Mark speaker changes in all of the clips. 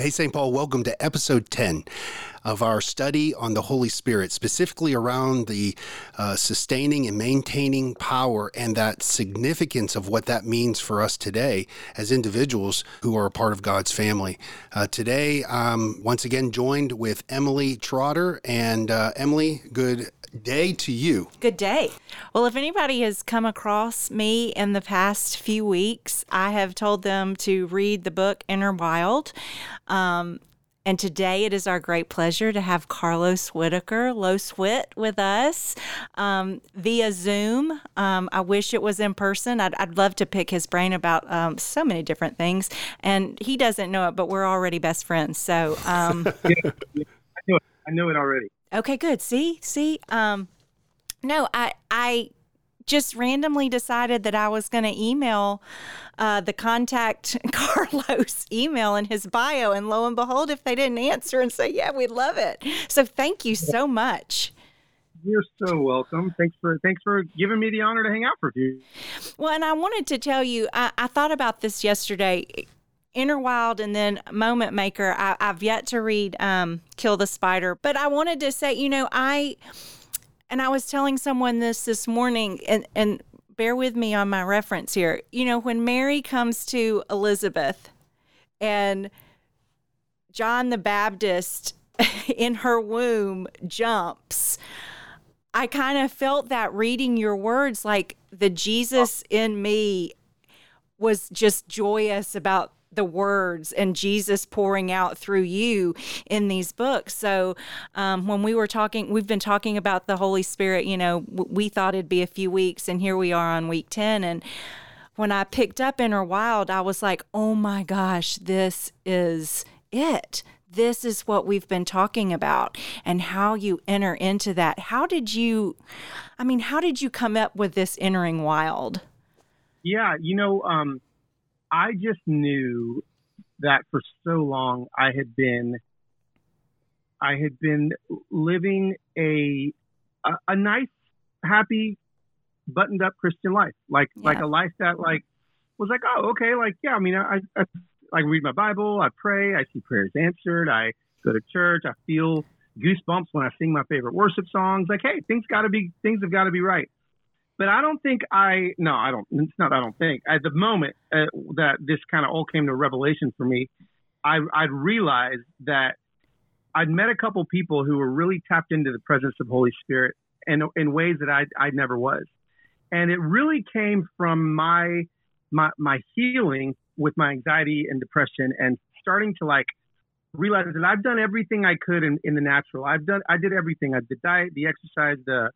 Speaker 1: Hey, St. Paul, welcome to episode 10 of our study on the Holy Spirit, specifically around the uh, sustaining and maintaining power and that significance of what that means for us today as individuals who are a part of God's family. Uh, today, I'm once again joined with Emily Trotter. And uh, Emily, good day to you.
Speaker 2: Good day. Well, if anybody has come across me in the past few weeks, I have told them to read the book Enter Wild. Um, and today it is our great pleasure to have Carlos Whitaker, Los Whit, with us um, via Zoom. Um, I wish it was in person. I'd, I'd love to pick his brain about um, so many different things. And he doesn't know it, but we're already best friends. So, um,
Speaker 3: yeah, I knew it. I knew it already.
Speaker 2: Okay, good. See, see. Um, no, I, I just randomly decided that I was going to email uh, the contact Carlos email in his bio, and lo and behold, if they didn't answer and say, "Yeah, we'd love it," so thank you so much.
Speaker 3: You're so welcome. Thanks for thanks for giving me the honor to hang out for you.
Speaker 2: Well, and I wanted to tell you, I, I thought about this yesterday. Enter Wild and then Moment Maker. I, have yet to read um, Kill the Spider, but I wanted to say, you know, I and I was telling someone this this morning, and and bear with me on my reference here. You know, when Mary comes to Elizabeth, and John the Baptist in her womb jumps. I kind of felt that reading your words, like the Jesus in me was just joyous about the words and Jesus pouring out through you in these books. So um, when we were talking, we've been talking about the Holy Spirit. You know, we thought it'd be a few weeks, and here we are on week ten. And when I picked up Enter Wild, I was like, oh my gosh, this is it. This is what we've been talking about and how you enter into that. How did you, I mean, how did you come up with this entering wild?
Speaker 3: Yeah, you know, um, I just knew that for so long I had been I had been living a a, a nice, happy, buttoned up Christian life, like yeah. like a life that like was like oh okay like yeah I mean I, I I read my Bible, I pray, I see prayers answered, I go to church, I feel goosebumps when I sing my favorite worship songs. Like hey things got to be things have got to be right. But I don't think I, no, I don't, it's not, I don't think. At the moment uh, that this kind of all came to revelation for me, I, I'd realized that I'd met a couple people who were really tapped into the presence of Holy Spirit and in ways that I, I never was. And it really came from my, my, my healing with my anxiety and depression and starting to like realize that I've done everything I could in, in the natural. I've done, I did everything. I the diet, the exercise, the,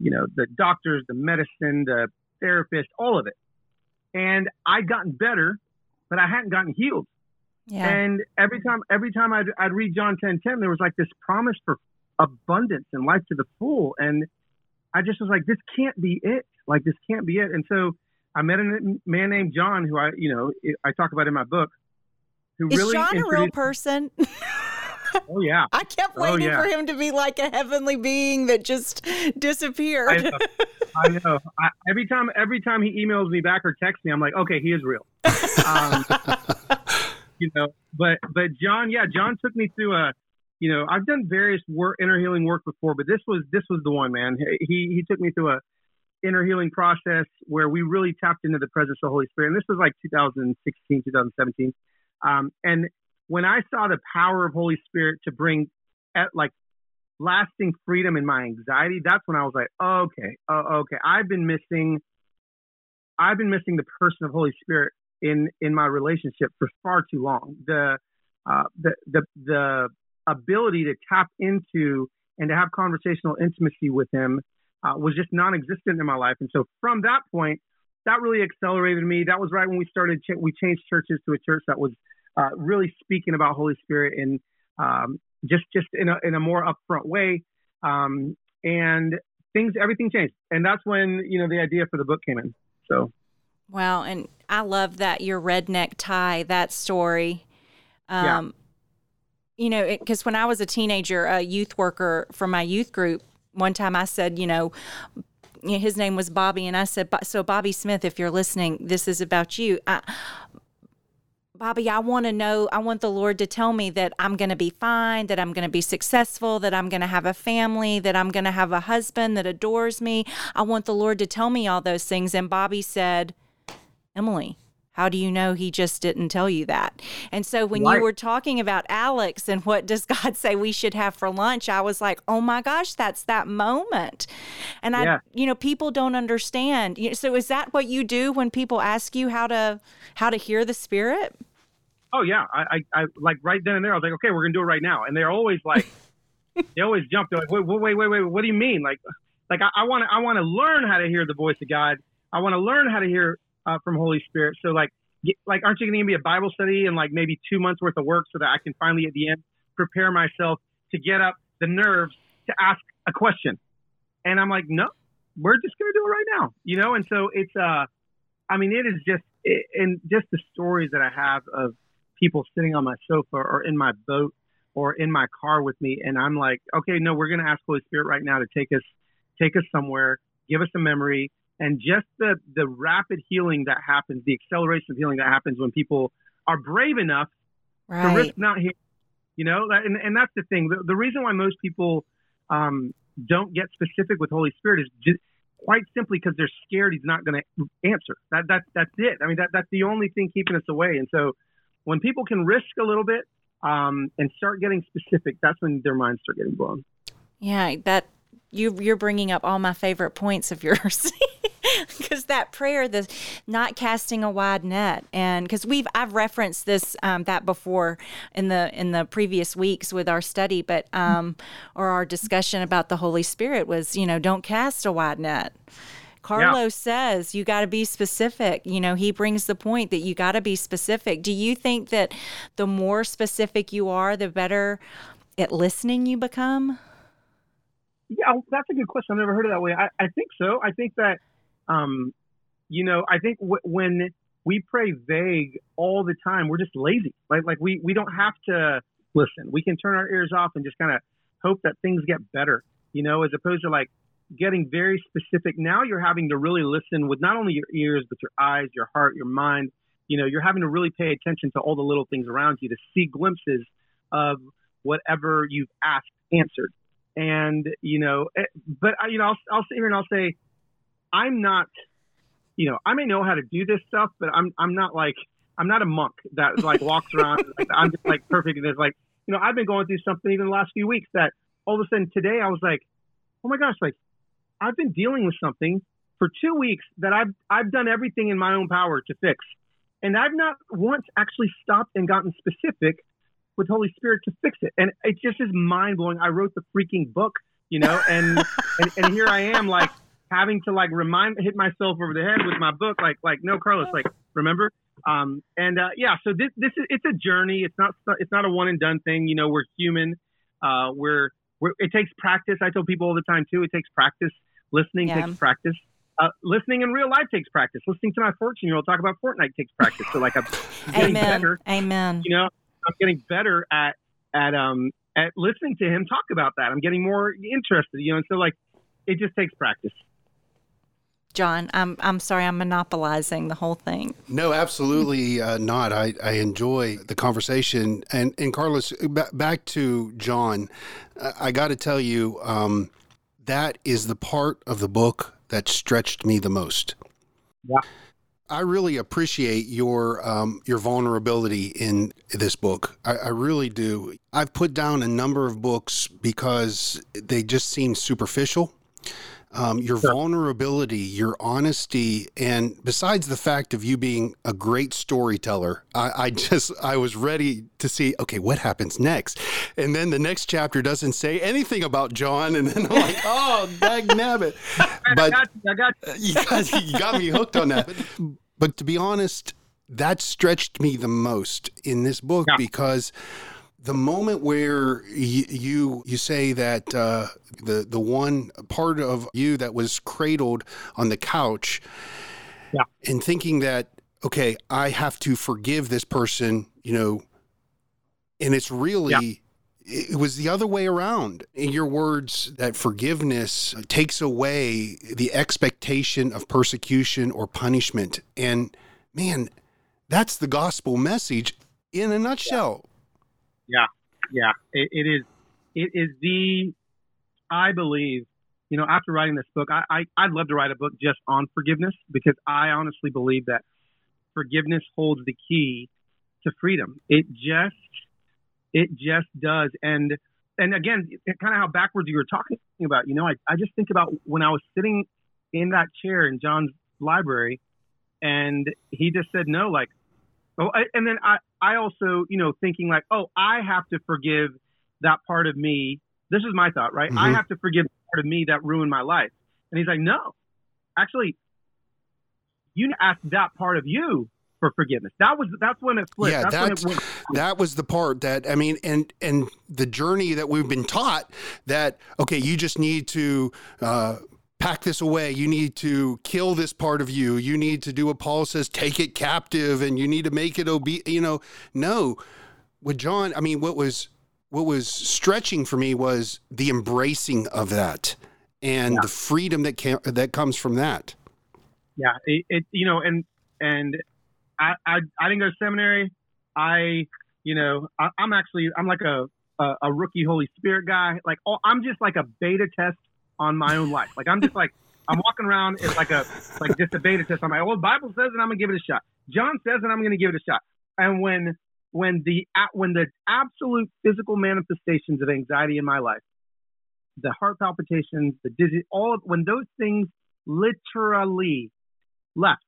Speaker 3: you know, the doctors, the medicine, the therapist, all of it. And I'd gotten better, but I hadn't gotten healed. Yeah. And every time, every time I'd, I'd read John 10, 10, there was like this promise for abundance and life to the full. And I just was like, this can't be it. Like, this can't be it. And so I met a man named John who I, you know, I talk about in my book.
Speaker 2: Who Is really John a real person?
Speaker 3: Oh yeah.
Speaker 2: I kept oh, waiting oh, yeah. for him to be like a heavenly being that just disappeared.
Speaker 3: I know. I know. I, every time, every time he emails me back or texts me, I'm like, okay, he is real. Um, you know, but but John, yeah, John took me through a. You know, I've done various work, inner healing work before, but this was this was the one, man. He he took me through a inner healing process where we really tapped into the presence of the Holy Spirit. And this was like 2016, 2017. Um, and when I saw the power of Holy Spirit to bring at like lasting freedom in my anxiety, that's when I was like, oh, okay, oh, okay, I've been missing, I've been missing the person of Holy Spirit in in my relationship for far too long. The uh, the the the ability to tap into and to have conversational intimacy with Him uh, was just non-existent in my life, and so from that point, that really accelerated me. That was right when we started. Ch- we changed churches to a church that was uh, really speaking about Holy Spirit in um, just just in a in a more upfront way. Um, and things everything changed, and that's when you know the idea for the book came in. So.
Speaker 2: Wow, and I love that your redneck tie that story. Um, yeah. You know, because when I was a teenager, a youth worker for my youth group, one time I said, you know, you know, his name was Bobby, and I said, "So Bobby Smith, if you're listening, this is about you." I, Bobby, I want to know, I want the Lord to tell me that I'm going to be fine, that I'm going to be successful, that I'm going to have a family, that I'm going to have a husband that adores me. I want the Lord to tell me all those things. And Bobby said, Emily, how do you know he just didn't tell you that? And so when right. you were talking about Alex and what does God say we should have for lunch, I was like, oh my gosh, that's that moment. And I, you know, people don't understand. So is that what you do when people ask you how to how to hear the Spirit?
Speaker 3: Oh yeah, I, I, I like right then and there. I was like, okay, we're gonna do it right now. And they're always like, they always jump. They're like, wait, wait, wait, wait, what do you mean? Like, like I want to, I want to learn how to hear the voice of God. I want to learn how to hear uh, from Holy Spirit. So like, like, aren't you going to give me a Bible study and like maybe two months worth of work so that I can finally at the end prepare myself to get up the nerves to ask a question? And I'm like, no, we're just going to do it right now, you know? And so it's, uh, I mean, it is just, it, and just the stories that I have of people sitting on my sofa or in my boat or in my car with me. And I'm like, okay, no, we're going to ask Holy Spirit right now to take us, take us somewhere, give us a memory, and just the the rapid healing that happens, the acceleration of healing that happens when people are brave enough right. to risk not hearing. You know, and and that's the thing. The, the reason why most people um, don't get specific with Holy Spirit is just quite simply because they're scared He's not going to answer. That that that's it. I mean, that that's the only thing keeping us away. And so, when people can risk a little bit um, and start getting specific, that's when their minds start getting blown.
Speaker 2: Yeah, that you you're bringing up all my favorite points of yours. because that prayer, the not casting a wide net, and because we've I've referenced this um, that before in the in the previous weeks with our study, but um, or our discussion about the Holy Spirit was you know don't cast a wide net. Carlos yeah. says you got to be specific. You know, he brings the point that you got to be specific. Do you think that the more specific you are, the better at listening you become?
Speaker 3: Yeah, that's a good question. I've never heard it that way. I, I think so. I think that um, you know, I think w- when we pray vague all the time, we're just lazy. Like, like we, we don't have to listen. We can turn our ears off and just kind of hope that things get better, you know, as opposed to like getting very specific. Now you're having to really listen with not only your ears, but your eyes, your heart, your mind. You know, you're having to really pay attention to all the little things around you to see glimpses of whatever you've asked answered. And, you know, eh, but, you know, I'll, I'll sit here and I'll say, I'm not, you know, I may know how to do this stuff, but I'm I'm not like I'm not a monk that like walks around. like, I'm just like perfect. And it's like, you know, I've been going through something even the last few weeks that all of a sudden today I was like, oh my gosh, like I've been dealing with something for two weeks that I've I've done everything in my own power to fix, and I've not once actually stopped and gotten specific with Holy Spirit to fix it, and it just is mind blowing. I wrote the freaking book, you know, and, and and here I am like having to like remind hit myself over the head with my book like like no carlos like remember? Um and uh yeah so this this is it's a journey. It's not it's not a one and done thing. You know we're human. Uh we're we're it takes practice. I tell people all the time too it takes practice listening yeah. takes practice uh, listening in real life takes practice. Listening to my 14 year old talk about Fortnite takes practice. So like I'm getting
Speaker 2: Amen.
Speaker 3: better.
Speaker 2: Amen.
Speaker 3: You know, I'm getting better at at um at listening to him talk about that. I'm getting more interested. You know, and so like it just takes practice.
Speaker 2: John. I'm I'm sorry, I'm monopolizing the whole thing.
Speaker 1: No, absolutely uh, not. I, I enjoy the conversation. And and Carlos, b- back to John, I got to tell you, um, that is the part of the book that stretched me the most.
Speaker 3: Yeah.
Speaker 1: I really appreciate your um, your vulnerability in this book. I, I, really do. I've put down a number of books because they just seem superficial um, your sure. vulnerability, your honesty, and besides the fact of you being a great storyteller, I, I, just I was ready to see okay what happens next, and then the next chapter doesn't say anything about John, and then I'm like, oh, dag nabbit.
Speaker 3: But I got you, I got
Speaker 1: you. you, got, you got me hooked on that. But, but to be honest, that stretched me the most in this book yeah. because the moment where you you, you say that uh, the the one part of you that was cradled on the couch,
Speaker 3: yeah.
Speaker 1: and thinking that okay, I have to forgive this person, you know, and it's really. Yeah. It was the other way around. In your words, that forgiveness takes away the expectation of persecution or punishment. And man, That's the gospel message in a nutshell.
Speaker 3: Yeah, yeah, yeah. it, it is. It is the. I believe, you know, after writing this book, I, I I'd love to write a book just on forgiveness because I honestly believe that forgiveness holds the key to freedom. It just, it just does. And and again, kind of how backwards you were talking about. You know, I I just think about when I was sitting in that chair in John's library, and he just said no, like, oh, and then I I also, you know, thinking like, oh, I have to forgive that part of me. This is my thought, right? Mm-hmm. I have to forgive the part of me that ruined my life. And he's like, no, actually, you ask that part of you for forgiveness. That was that's when it flipped.
Speaker 1: Yeah,
Speaker 3: that's,
Speaker 1: that's that was the part that I mean, and and the journey that we've been taught that okay, you just need to uh, pack this away. You need to kill this part of you. You need to do what Paul says, take it captive, and you need to make it obe. You know, no. With John, I mean, what was what was stretching for me was the embracing of that and yeah. the freedom that can, that comes from that.
Speaker 3: Yeah, it, it you know, and and I, I I didn't go to seminary. I you know I, am actually I'm like a, a, a rookie Holy Spirit guy. Like oh, I'm just like a beta test on my own life. Like I'm just like I'm walking around it's like a like just a beta test. I'm like, well, the Bible says, and I'm gonna give it a shot. John says, and I'm gonna give it a shot. And when when the when the absolute physical manifestations of anxiety in my life, the heart palpitations, the dizzy, all of, when those things literally left,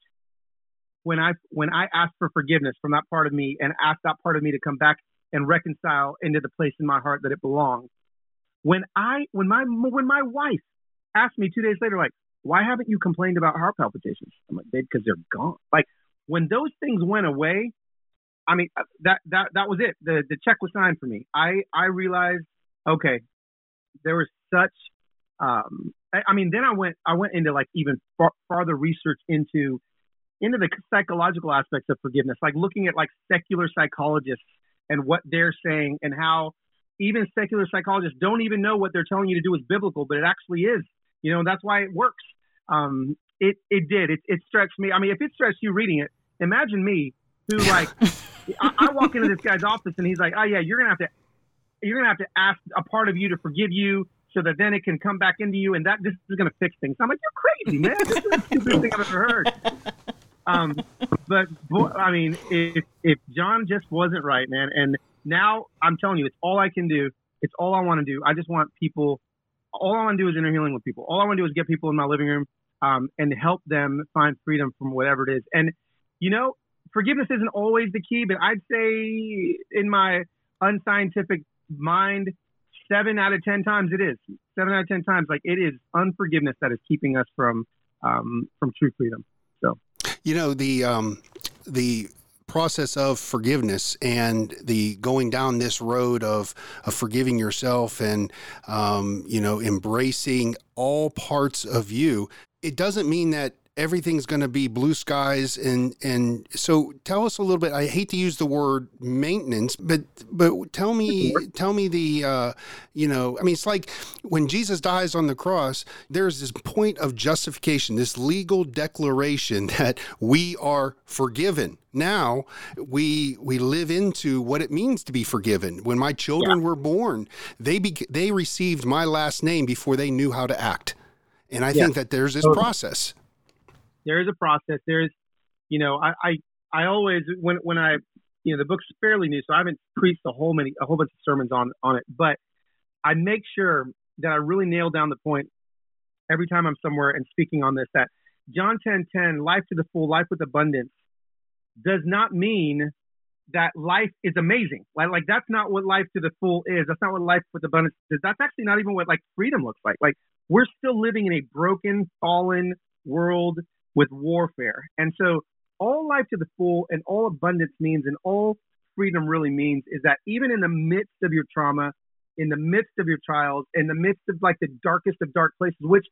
Speaker 3: when I when I asked for forgiveness from that part of me and asked that part of me to come back and reconcile into the place in my heart that it belongs, when I when my when my wife asked me two days later, like, why haven't you complained about heart palpitations? I'm like, babe, because they're gone. Like when those things went away, I mean uh, that that that was it. The the check was signed for me. I I realized, okay, there was such. Um, I, mean, then I went I went into like even far, farther research into into the psychological aspects of forgiveness, like looking at like secular psychologists and what they're saying and how even secular psychologists don't even know what they're telling you to do is biblical, but it actually is. You know, that's why it works. Um, it it did. It, it stretched me. I mean, if it stretched you reading it, imagine me who like I, I walk into this guy's office and he's like, oh yeah, you're gonna have to you're gonna have to ask a part of you to forgive you so that then it can come back into you and that this is gonna fix things. I'm like, you're crazy, man. This is the stupidest thing I've ever heard. Um, but I mean, if if John just wasn't right, man, and now I'm telling you, it's all I can do. It's all I want to do. I just want people. All I want to do is inner healing with people. All I want to do is get people in my living room um, and help them find freedom from whatever it is. And you know, forgiveness isn't always the key, but I'd say in my unscientific mind, seven out of ten times it is. Seven out of ten times, like it is unforgiveness that is keeping us from um, from true freedom. So,
Speaker 1: you know the um, the process of forgiveness and the going down this road of, of forgiving yourself and um, you know embracing all parts of you it doesn't mean that everything's going to be blue skies and and so tell us a little bit i hate to use the word maintenance but but tell me tell me the uh, you know i mean it's like when jesus dies on the cross there's this point of justification this legal declaration that we are forgiven. Now we we live into what it means to be forgiven. When my children yeah. were born they be, they received my last name before they knew how to act. And i yeah. think that there's this process
Speaker 3: there is a process. There's, you know, I, I, I always when when I, you know, the book's fairly new, so I haven't preached a whole many a whole bunch of sermons on on it, but I make sure that I really nail down the point every time I'm somewhere and speaking on this that John 10 10, life to the full, life with abundance, does not mean that life is amazing. Like, like that's not what life to the full is. That's not what life with abundance is. That's actually not even what like freedom looks like. Like we're still living in a broken, fallen world with warfare. And so all life to the full and all abundance means and all freedom really means is that even in the midst of your trauma, in the midst of your trials, in the midst of like the darkest of dark places, which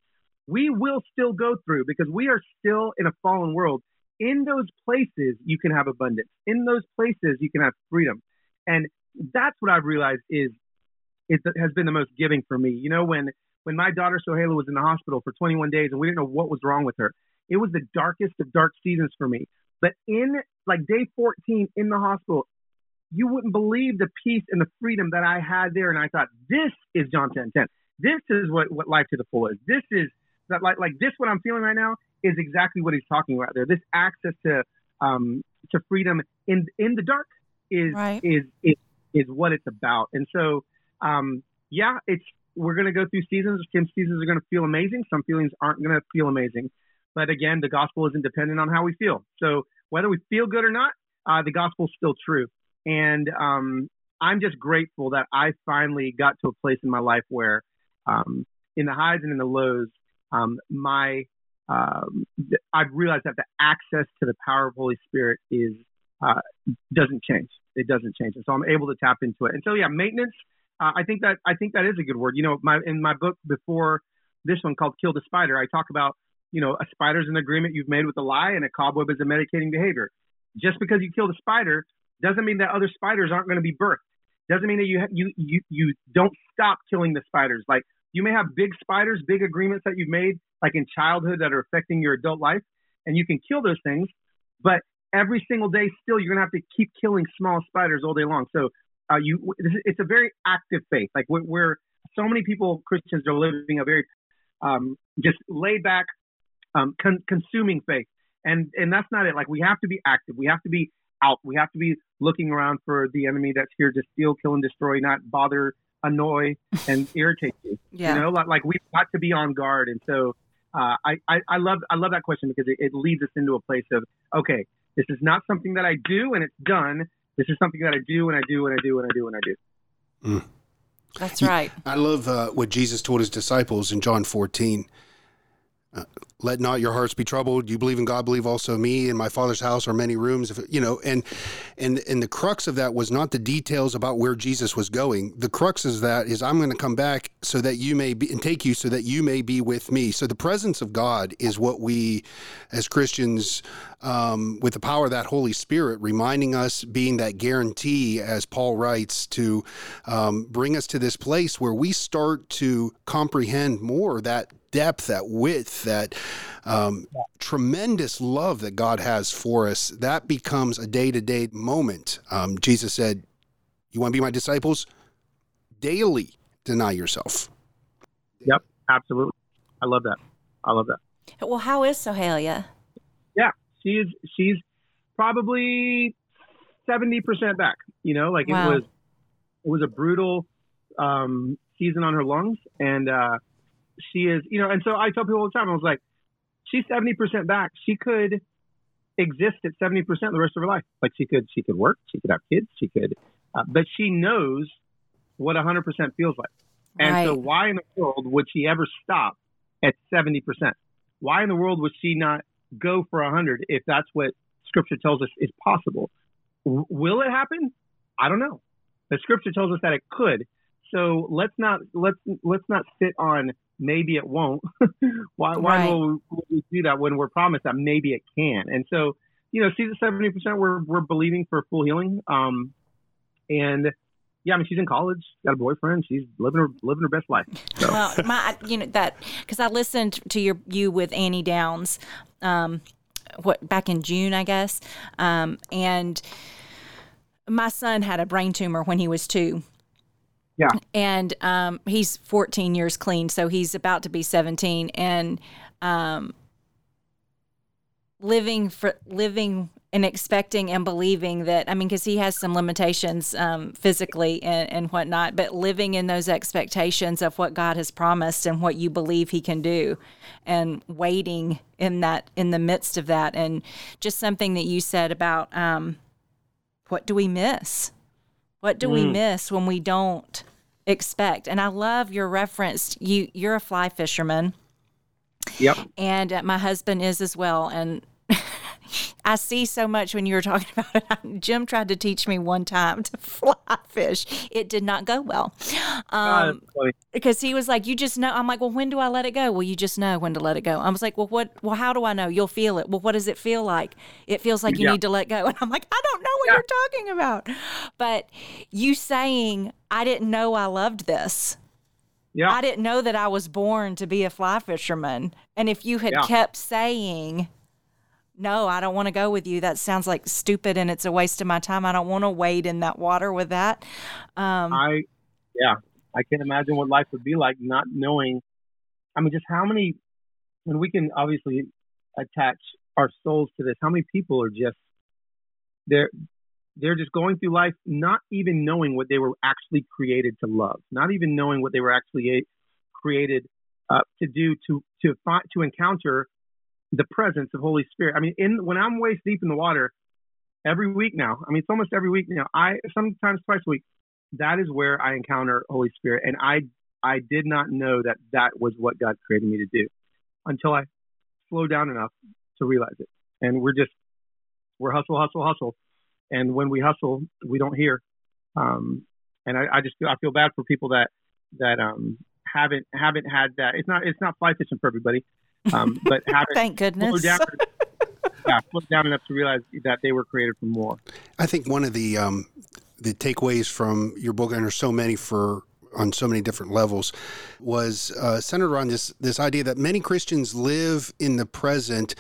Speaker 3: we will still go through because we are still in a fallen world. In those places, you can have abundance. In those places, you can have freedom. And that's what I've realized is it has been the most giving for me. You know, when when my daughter Sohaila was in the hospital for 21 days and we didn't know what was wrong with her, it was the darkest of dark seasons for me. But in like day 14 in the hospital, you wouldn't believe the peace and the freedom that I had there. And I thought, this is John 10 10. This is what, what life to the full is. This is that like like this what I'm feeling right now is exactly what he's talking about there. This access to um to freedom in in the dark is
Speaker 2: Right.
Speaker 3: is is is what it's about. And so um yeah, it's we're gonna go through seasons. Some seasons are gonna feel amazing, some feelings aren't gonna feel amazing. But again, the gospel isn't dependent on how we feel. So whether we feel good or not, uh, the gospel's still true. And um, I'm just grateful that I finally got to a place in my life where, um, in the highs and in the lows, um, my um, I've realized that the access to the power of Holy Spirit is uh, doesn't change. It doesn't change, and so I'm able to tap into it. And so yeah, maintenance. Uh, I think that I think that is a good word. You know, my in my book before this one called "Kill the Spider," I talk about you know a spider's an agreement you've made with a lie, and a cobweb is a medicating behavior. Just because you kill the spider doesn't mean that other spiders aren't going to be birthed. Doesn't mean that you you you you don't stop killing the spiders. Like you may have big spiders, big agreements that you've made, like in childhood, that are affecting your adult life, and you can kill those things. But every single day, still, you're gonna have to keep killing small spiders all day long. So uh, you, it's a very active faith. Like we're, we're so many people, Christians, are living a very um, just laid back, um, con- consuming faith, and and that's not it. Like we have to be active. We have to be out. We have to be looking around for the enemy that's here to steal, kill, and destroy, not bother, annoy, and irritate you.
Speaker 2: Yeah.
Speaker 3: You know, like, like we've got to be on guard. And so uh, I, I, I love I love that question because it, it leads us into a place of okay, this is not something that I do and it's done. This is something that I do and I do and I do and I do and I do.
Speaker 2: That's right.
Speaker 1: I love uh, what Jesus told his disciples in John 14. Let not your hearts be troubled. You believe in God, believe also me. In my Father's house are many rooms. If you know, and and and the crux of that was not the details about where Jesus was going. The crux is that is I'm going to come back so that you may be and take you so that you may be with me. So the presence of God is what we, as Christians, um, with the power of that Holy Spirit, reminding us, being that guarantee, as Paul writes, to um, bring us to this place where we start to comprehend more that depth, that width, that um, tremendous love that God has for us. That becomes a day to day moment. Um, Jesus said, You want to be my disciples? Daily deny yourself.
Speaker 3: Yep, absolutely. I love that. I love that.
Speaker 2: Well, how is
Speaker 3: Sohaila? She's she's probably seventy percent back. You know, like
Speaker 2: Wow.
Speaker 3: it was it was a brutal um, season on her lungs, and uh, she is you know. And so I tell people all the time, I was like, she's seventy percent back. She could exist at seventy percent the rest of her life. Like she could she could work, she could have kids, she could, uh, but she knows what hundred percent feels like. And so why in the world would she ever stop at 70%? Why in the world would she not go for 100 if that's what scripture tells us is possible? W- will it happen? I don't know. The scripture tells us that it could. So let's not let's let's not sit on maybe it won't. why why
Speaker 2: Right.
Speaker 3: will we, will we do that when we're promised that maybe it can? And so you know, she's at seventy percent. We're we're believing for full healing. Um, and yeah, I mean, she's in college, got a boyfriend, she's living her living her best life. So
Speaker 2: Well, my, you know that because I listened to your you with Annie Downs, um, what back in June, I guess, um, and my son had a brain tumor when he was two.
Speaker 3: yeah,
Speaker 2: and um, he's 14 years clean, so he's about to be 17, and um, living for living and expecting and believing that I mean, because he has some limitations um, physically and, and whatnot, but living in those expectations of what God has promised and what you believe He can do, and waiting in that in the midst of that, and just something that you said about um, what do we miss? What do we miss when we don't expect? And I love your reference. You you're a fly fisherman,
Speaker 3: yep,
Speaker 2: and uh, my husband is as well. And I see so much when you were talking about it. Jim tried to teach me one time to fly fish. It did not go well. Um, because he was like, "You just know." I'm like, "Well, when do I let it go?" Well, you just know when to let it go. I was like, "Well, what? Well, how do I know? You'll feel it. Well, what does it feel like? It feels like you
Speaker 3: Yeah.
Speaker 2: need to let go." And I'm like, "I don't know what
Speaker 3: Yeah.
Speaker 2: you're talking about." But you saying, "I didn't know I loved this."
Speaker 3: yeah,
Speaker 2: I didn't know that I was born to be a fly fisherman. And if you had
Speaker 3: Yeah.
Speaker 2: kept saying, no, I don't want to go with you. That sounds like stupid and it's a waste of my time. I don't want to wade in that water with that.
Speaker 3: Um, I, yeah, I can't imagine what life would be like not knowing. I mean, just how many, and we can obviously attach our souls to this. How many people are just, they're, they're just going through life not even knowing what they were actually created to love, not even knowing what they were actually created uh, to do to to find, to encounter the presence of Holy Spirit. I mean, in when I'm waist deep in the water, every week now. I mean, it's almost every week now. I sometimes twice a week. That is where I encounter Holy Spirit, and I I did not know that that was what God created me to do until I slowed down enough to realize it. And we're just we're hustle, hustle, hustle, and when we hustle, we don't hear. Um, and I, I just I feel bad for people that that um haven't haven't had that. It's not it's not fly fishing for everybody. Um, but
Speaker 2: thank goodness.
Speaker 3: Down, yeah, slow down enough to realize that they were created for more.
Speaker 1: I think one of the um, the takeaways from your book, and there's so many for on so many different levels, was uh, centered around this this idea that many Christians live in the present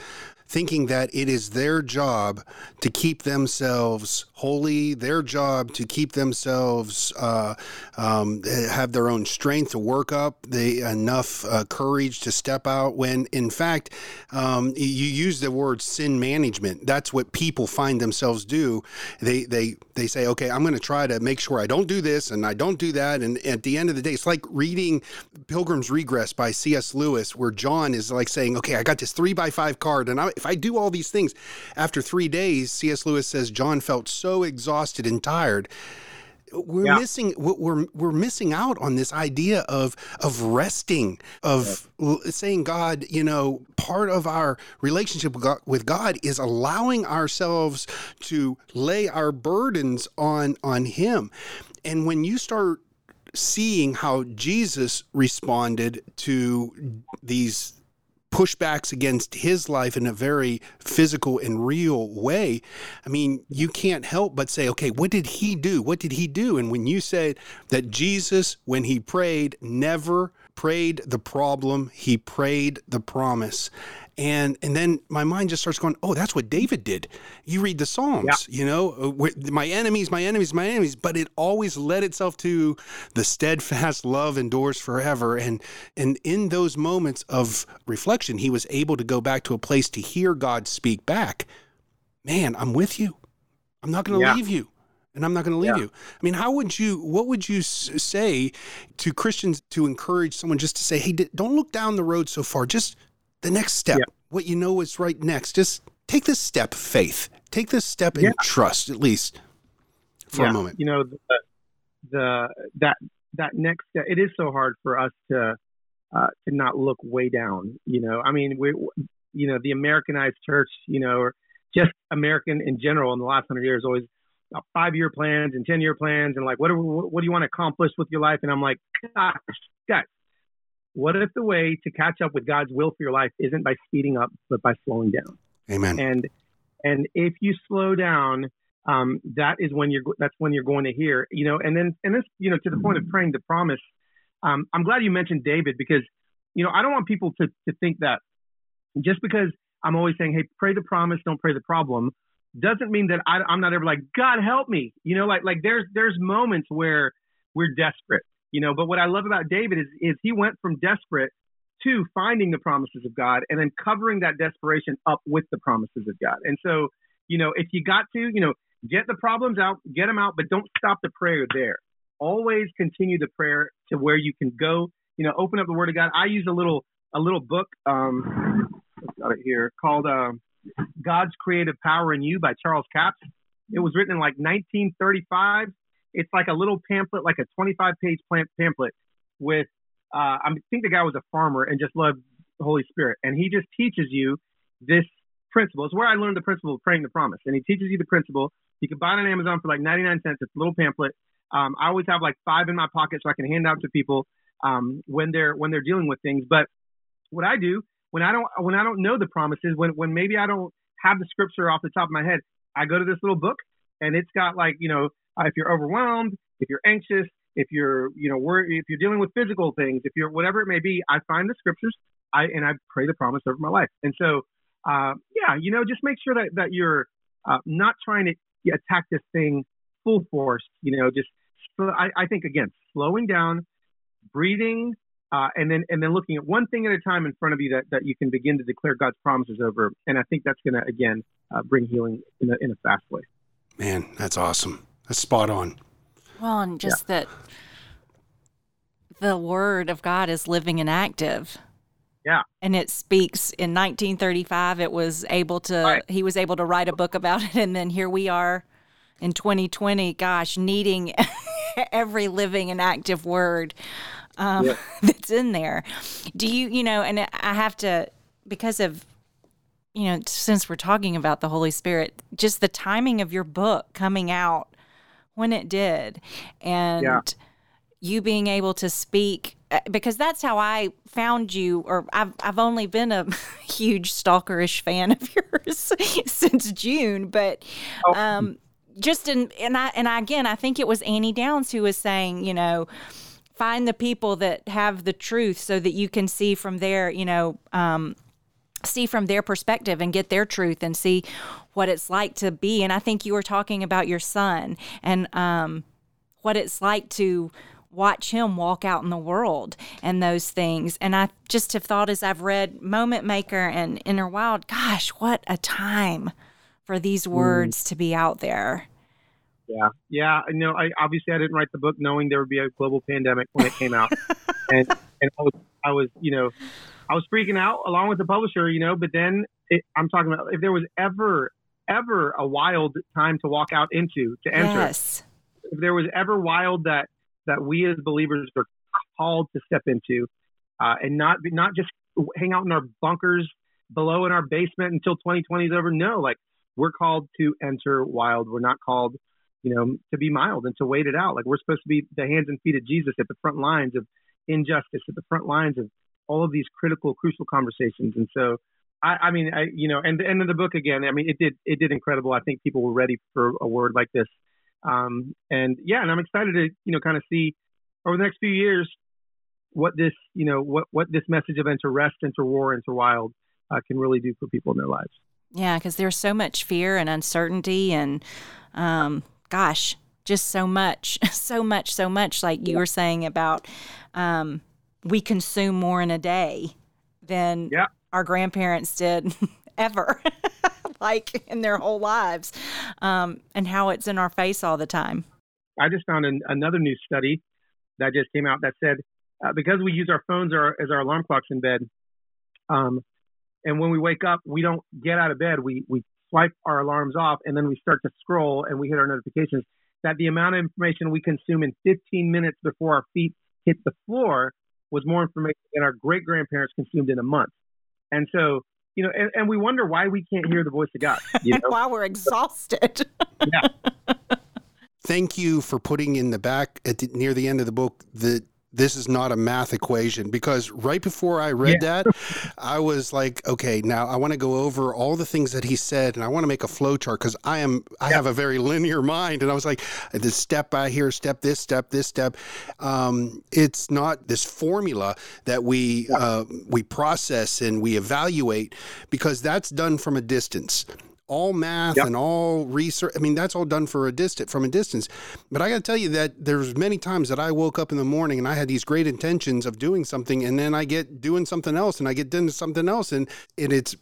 Speaker 1: thinking that it is their job to keep themselves holy, their job to keep themselves uh, um, have their own strength to work up, the enough uh, courage to step out. When in fact, um, you use the word sin management. That's what people find themselves do. They they they say, okay, I'm going to try to make sure I don't do this and I don't do that. And at the end of the day, it's like reading Pilgrim's Regress by C.S. Lewis, where John is like saying, okay, I got this three by five card, and I, if I do all these things, after three days, C.S. Lewis says John felt so exhausted and tired. We're yeah. missing we're we're missing out on this idea of of resting of yeah. saying God you know part of our relationship with God is allowing ourselves to lay our burdens on on him and when you start seeing how Jesus responded to these pushbacks against his life in a very physical and real way, I mean, you can't help but say, okay, what did he do? What did he do? And when you said that Jesus, when he prayed, never prayed the problem, he prayed the promise and and then my mind just starts going oh that's what david did you read the psalms yeah. you know uh, my enemies my enemies my enemies but it always led itself to the steadfast love endures forever and and in those moments of reflection he was able to go back to a place to hear god speak back man i'm with you i'm not going to yeah. leave you and I'm not going to leave yeah. you. I mean, how would you, what would you say to Christians to encourage someone just to say, hey, don't look down the road so far. Just the next step, yeah. what you know is right next. Just take this step, faith. Take this step in yeah. trust, at least for yeah. a moment.
Speaker 3: You know, the, the that that next step. It is so hard for us to uh, to not look way down. You know, I mean, we, you know, the Americanized church, you know, or just American in general in the last hundred years, always five year plans and ten year plans, and like, what, are, what do you want to accomplish with your life? And I'm like, gosh, guys, what if the way to catch up with God's will for your life isn't by speeding up, but by slowing down?
Speaker 1: Amen.
Speaker 3: And and if you slow down, um, that is when you're that's when you're going to hear, you know. And then and this, you know, to the point of praying the promise. Um, I'm glad you mentioned David because, you know, I don't want people to to think that just because I'm always saying, hey, pray the promise, don't pray the problem, doesn't mean that I, I'm not ever like, God help me. You know, like like there's there's moments where we're desperate you know, but what I love about David is is he went from desperate to finding the promises of God and then covering that desperation up with the promises of God. And so, you know, if you got to, you know, get the problems out, get them out, but don't stop the prayer there. Always continue the prayer to where you can go, you know, open up the word of God. I use a little a little book um got it here called uh, God's Creative Power in You by Charles Capps. It was written in like 1935 it's like a little pamphlet, like a 25 page pamphlet with, uh, I think the guy was a farmer and just loved the Holy Spirit. And he just teaches you this principle. It's where I learned the principle of praying the promise. And he teaches you the principle. You can buy it on Amazon for like 99 cents. It's a little pamphlet. Um, I always have like five in my pocket so I can hand out to people um, when they're when they're dealing with things. But what I do when I don't when I don't know the promises, when when maybe I don't have the scripture off the top of my head, I go to this little book and it's got like you know uh, if you're overwhelmed, if you're anxious, if you're, you know, worried, if you're dealing with physical things, if you're whatever it may be, I find the scriptures, I and I pray the promise over my life. And so uh, yeah, you know, just make sure that that you're uh, not trying to attack this thing full force. You know, just I, I think again, slowing down, breathing, uh, and then and then looking at one thing at a time in front of you that, that you can begin to declare God's promises over. And I think that's going to again uh, bring healing in a, in a fast way.
Speaker 1: Man, that's awesome. That's spot on.
Speaker 2: Well, and just yeah. that the Word of God is living and active.
Speaker 3: Yeah.
Speaker 2: And it speaks in 1935 it was able to right. he was able to write a book about it and then here we are in 2020 gosh needing every living and active word um, yeah. that's in there. Do you, you know, and I have to, because of, you know, since we're talking about the Holy Spirit, just the timing of your book coming out when it did and yeah. you being able to speak uh, because that's how I found you or I've I've only been a huge stalkerish fan of yours since June but oh. um just in and I and I, again I think it was Annie Downs who was saying you know find the people that have the truth so that you can see from their, you know, um, see from their perspective and get their truth and see what it's like to be. And I think you were talking about your son and um, what it's like to watch him walk out in the world and those things. And I just have thought as I've read Moment Maker and Enter Wild, gosh, what a time for these mm. words mm. to be out there.
Speaker 3: Yeah, yeah. You know, I obviously I didn't write the book knowing there would be a global pandemic when it came out, and and I was, I was, you know, I was freaking out along with the publisher, you know. But then it, I'm talking about if there was ever ever a wild time to walk out into to enter,
Speaker 2: yes.
Speaker 3: if there was ever wild that that we as believers are called to step into, uh, and not not just hang out in our bunkers below in our basement until 2020 is over. No, like we're called to enter wild. We're not called you know, to be mild and to wait it out. Like we're supposed to be the hands and feet of Jesus at the front lines of injustice, at the front lines of all of these critical, crucial conversations. And so, I, I mean, I, you know, and and in the book again, I mean, it did it did incredible. I think people were ready for a word like this. Um, and yeah, and I'm excited to you know kind of see over the next few years what this you know what what this message of enter rest, enter war, enter wild uh, can really do for people in their lives.
Speaker 2: Yeah, because there's so much fear and uncertainty and um, gosh, just so much, so much, so much. Like you were saying about um, we consume more in a day than
Speaker 3: yeah.
Speaker 2: Our grandparents did ever, like in their whole lives, um, and how it's in our face all the time.
Speaker 3: I just found an, another new study that just came out that said uh, because we use our phones our, as our alarm clocks in bed, um, and when we wake up, we don't get out of bed. We we swipe our alarms off and then we start to scroll and we hit our notifications, that the amount of information we consume in 15 minutes before our feet hit the floor was more information than our great grandparents consumed in a month. And so, you know, and, and we wonder why we can't hear the voice of God. You know?
Speaker 2: while we're exhausted.
Speaker 3: yeah.
Speaker 1: Thank you for putting in the back at the, near the end of the book the this is not a math equation because right before I read yeah. that, I was like, okay, now I want to go over all the things that he said and I want to make a flow chart because I am I yeah. have a very linear mind and I was like, this step by here, step this, step this, step. Um, it's not this formula that we yeah. uh, we process and we evaluate because that's done from a distance all math yep. and all research. I mean, that's all done for a distance from a distance. But I got to tell you that there's many times that I woke up in the morning and I had these great intentions of doing something, and then I get doing something else, and I get into something else, and and it's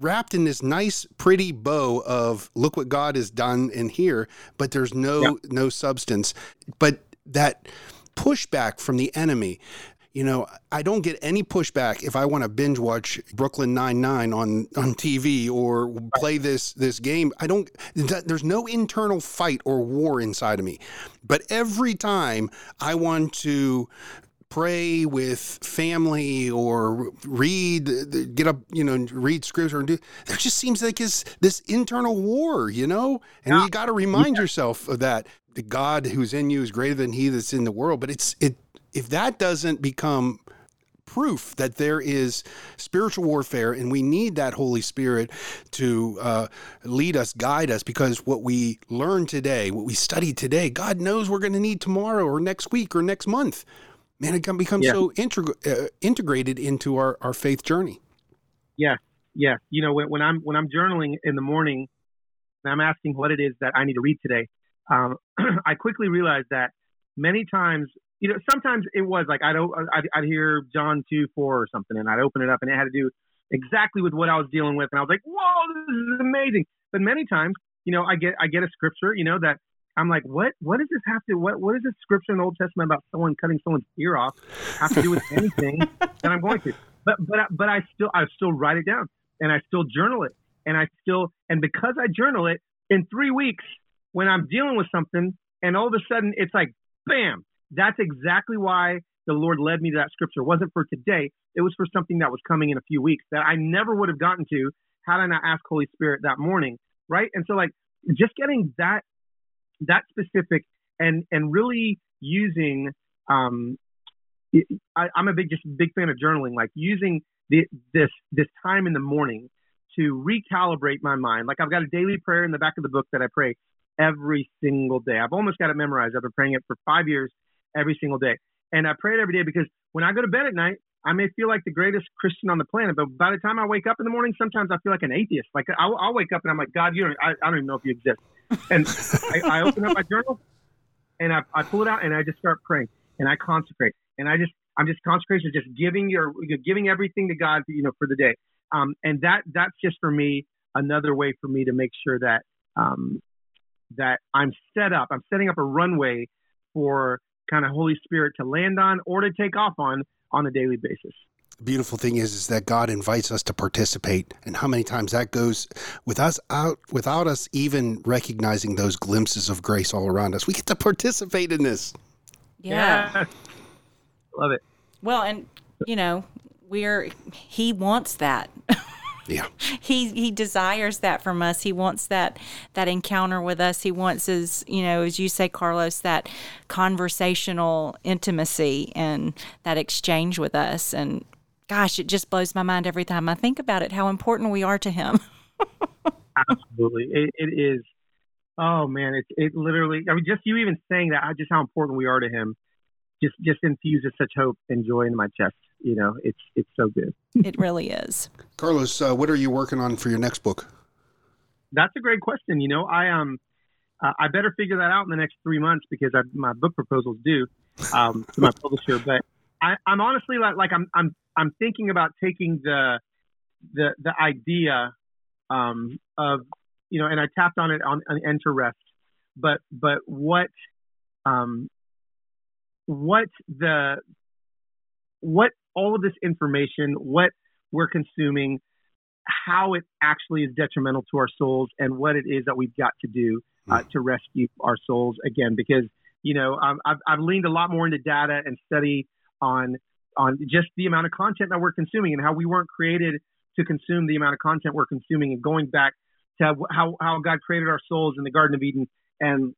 Speaker 1: wrapped in this nice, pretty bow of look what God has done in here, but there's no yep. no substance. But that pushback from the enemy you know, I don't get any pushback if I want to binge watch Brooklyn Nine Nine on on TV or play this this game. I don't. There's no internal fight or war inside of me. But every time I want to pray with family or read get up you know read scripture and do there just seems like this this internal war you know and yeah. you got to remind yeah. yourself of that the god who's in you is greater than he that's in the world but it's it if that doesn't become proof that there is spiritual warfare and we need that Holy Spirit to uh, lead us, guide us, because what we learn today, what we study today, God knows we're going to need tomorrow or next week or next month. Man, it can become yeah. so integ- uh, integrated into our, our faith journey.
Speaker 3: Yeah. yeah. You know, when, when I'm when I'm journaling in the morning, and I'm asking what it is that I need to read today, um, I quickly realize that many times, you know, sometimes it was like I'd, I'd I'd hear John two four or something, and I'd open it up, and it had to do exactly with what I was dealing with, and I was like, "Whoa, this is amazing!" But many times, you know, I get I get a scripture, you know, that I'm like, what what does this have to what what does this scripture in the Old Testament about someone cutting someone's ear off have to do with anything that I'm going to? But but but I still I still write it down and I still journal it and I still and because I journal it in three weeks when I'm dealing with something and all of a sudden it's like bam that's exactly why the Lord led me to that scripture. It wasn't for today. It was for something that was coming in a few weeks that I never would have gotten to had I not asked Holy Spirit that morning right? And so like just getting that that specific and and really using um I, am a big just big fan of journaling like using the, this this time in the morning to recalibrate my mind. Like i've got a daily prayer in the back of the book that i pray every single day. I've almost got it memorized i've been praying it for five years every single day and i pray it every day because when i go to bed at night I may feel like the greatest Christian on the planet, but by the time I wake up in the morning, sometimes I feel like an atheist. Like I'll, I'll wake up and I'm like, God, you don't, I, I don't even know if you exist. And I, I open up my journal and I, I pull it out and I just start praying and I consecrate and I just, I'm just consecration, just giving your, giving everything to God, you know, for the day. Um, and that, that's just for me, another way for me to make sure that, um, that I'm set up, I'm setting up a runway for kind of Holy Spirit to land on or to take off on on a daily basis.
Speaker 1: The beautiful thing is, is that God invites us to participate, and how many times that goes with us out without us even recognizing those glimpses of grace all around us. We get to participate in this.
Speaker 2: Yeah,
Speaker 3: yeah. love it.
Speaker 2: Well, and you know, we're He wants that.
Speaker 1: Yeah.
Speaker 2: he he desires that from us. He wants that that encounter with us. He wants as you know, as you say, Carlos, that conversational intimacy and that exchange with us. And gosh, it just blows my mind every time I think about it, how important we are to him.
Speaker 3: Absolutely. It, it is oh man, it it literally I mean just you even saying that just how important we are to him just just infuses such hope and joy in my chest you know, it's it's so good.
Speaker 2: it really is.
Speaker 1: Carlos, uh, what are you working on for your next book?
Speaker 3: That's a great question. You know, I um, uh, I better figure that out in the next three months because I, my book proposal's due um, to my publisher. But I, I'm honestly like, like I'm I'm I'm thinking about taking the the the idea um, of you know, and I tapped on it on, on Enter Rest, but but what um, what the what all of this information, what we're consuming, how it actually is detrimental to our souls, and what it is that we've got to do uh, hmm. to rescue our souls again. Because you know, um, I've, I've leaned a lot more into data and study on on just the amount of content that we're consuming and how we weren't created to consume the amount of content we're consuming, and going back to how how God created our souls in the Garden of Eden and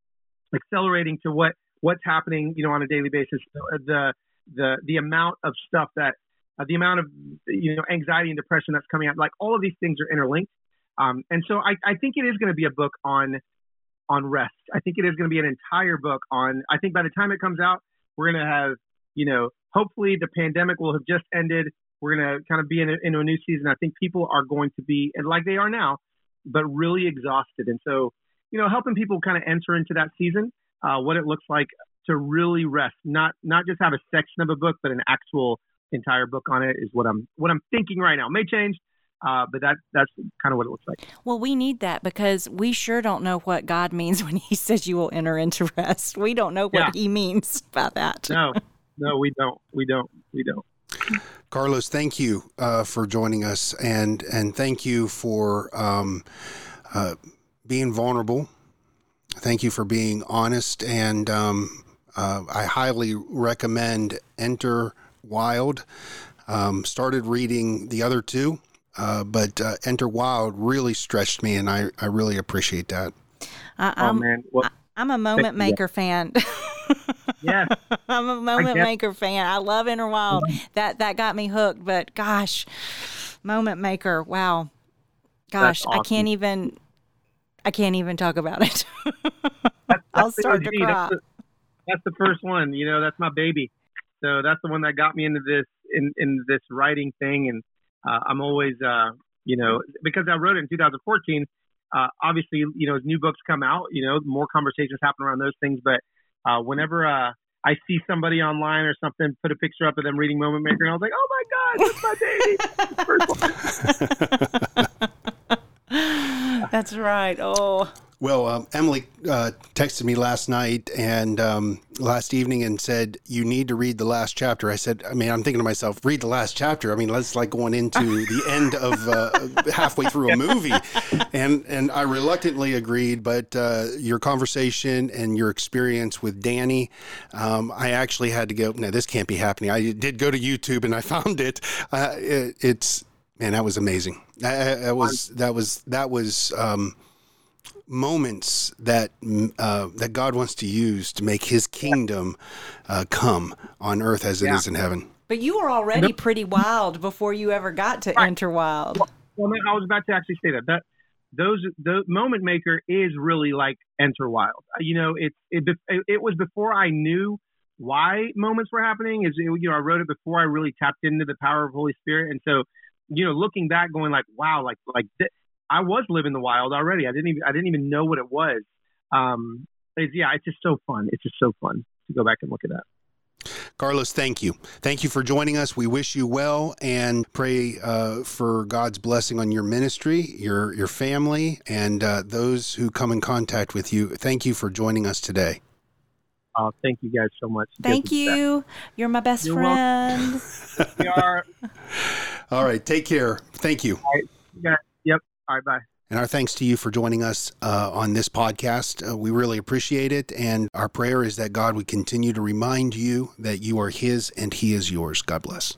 Speaker 3: accelerating to what what's happening, you know, on a daily basis. The the the amount of stuff that uh, the amount of you know anxiety and depression that's coming out like all of these things are interlinked. Um, and so I, I think it is going to be a book on on rest. I think it is going to be an entire book on i think by the time it comes out we're going to have you know hopefully the pandemic will have just ended. We're going to kind of be in a, into a new season. I think people are going to be and like they are now but really exhausted. And so you know helping people kind of enter into that season uh, what it looks like to really rest, not not just have a section of a book, but an actual entire book on it is what I'm what I'm thinking right now. It may change, uh, but that that's kind of what it looks like.
Speaker 2: Well, we need that because we sure don't know what God means when He says you will enter into rest. We don't know what yeah. He means by that.
Speaker 3: No, no, we don't. We don't. We don't.
Speaker 1: Carlos, thank you uh, for joining us, and and thank you for um, uh, being vulnerable. Thank you for being honest and um, uh, I highly recommend Enter Wild. Um, started reading the other two, uh, but uh, Enter Wild really stretched me, and I, I really appreciate that.
Speaker 2: Uh, oh, I'm, man. Well, I'm a moment maker fan.
Speaker 3: yeah,
Speaker 2: I'm a moment maker fan. I love Enter Wild. Mm-hmm. That that got me hooked. But gosh, moment maker. Wow, gosh, awesome. I can't even. I can't even talk about it. that's, I'll start to cry
Speaker 3: that's the first one. You know, that's my baby. So that's the one that got me into this in in this writing thing, and uh, I'm always uh, you know, because I wrote it in 2014. Uh, obviously, you know, as new books come out, you know, more conversations happen around those things. But uh, whenever uh, I see somebody online or something put a picture up of them reading Moment Maker, and I was like, oh my God, that's my
Speaker 2: baby. that's right. Oh.
Speaker 1: Well, um, Emily uh, texted me last night and um, last evening and said, You need to read the last chapter. I said, I mean, I'm thinking to myself, read the last chapter. I mean, that's like going into the end of uh, halfway through a movie. And, and I reluctantly agreed, but uh, your conversation and your experience with Danny, um, I actually had to go, No, this can't be happening. I did go to YouTube and I found it. Uh, it it's, man, that was amazing. That, was, that was, that was, um, moments that uh, that God wants to use to make His kingdom uh, come on earth as it yeah. is in heaven.
Speaker 2: But you were already pretty wild before you ever got to right. enter wild. Well,
Speaker 3: well, I was about to actually say that that those the moment maker is really like enter wild. Uh, you know, it's it, it was before I knew why moments were happening. Is you know I wrote it before I really tapped into the power of Holy Spirit, and so you know looking back, going like wow, like like I was living the wild already. I didn't even I didn't even know what it was. Um, it's, yeah, it's just so fun. It's just so fun to go back and look at that.
Speaker 1: Carlos, thank you. Thank you for joining us. We wish you well and pray uh, for God's blessing on your ministry, your your family, and uh, those who come in contact with you. Thank you for joining us today.
Speaker 3: Uh, thank you guys so much.
Speaker 2: Thank you. You're my best You're friend.
Speaker 3: we are.
Speaker 1: All right. Take care. Thank you.
Speaker 3: All right. Bye.
Speaker 1: And our thanks to you for joining us uh, on this podcast. Uh, we really appreciate it. And our prayer is that God would continue to remind you that you are His and He is yours. God bless.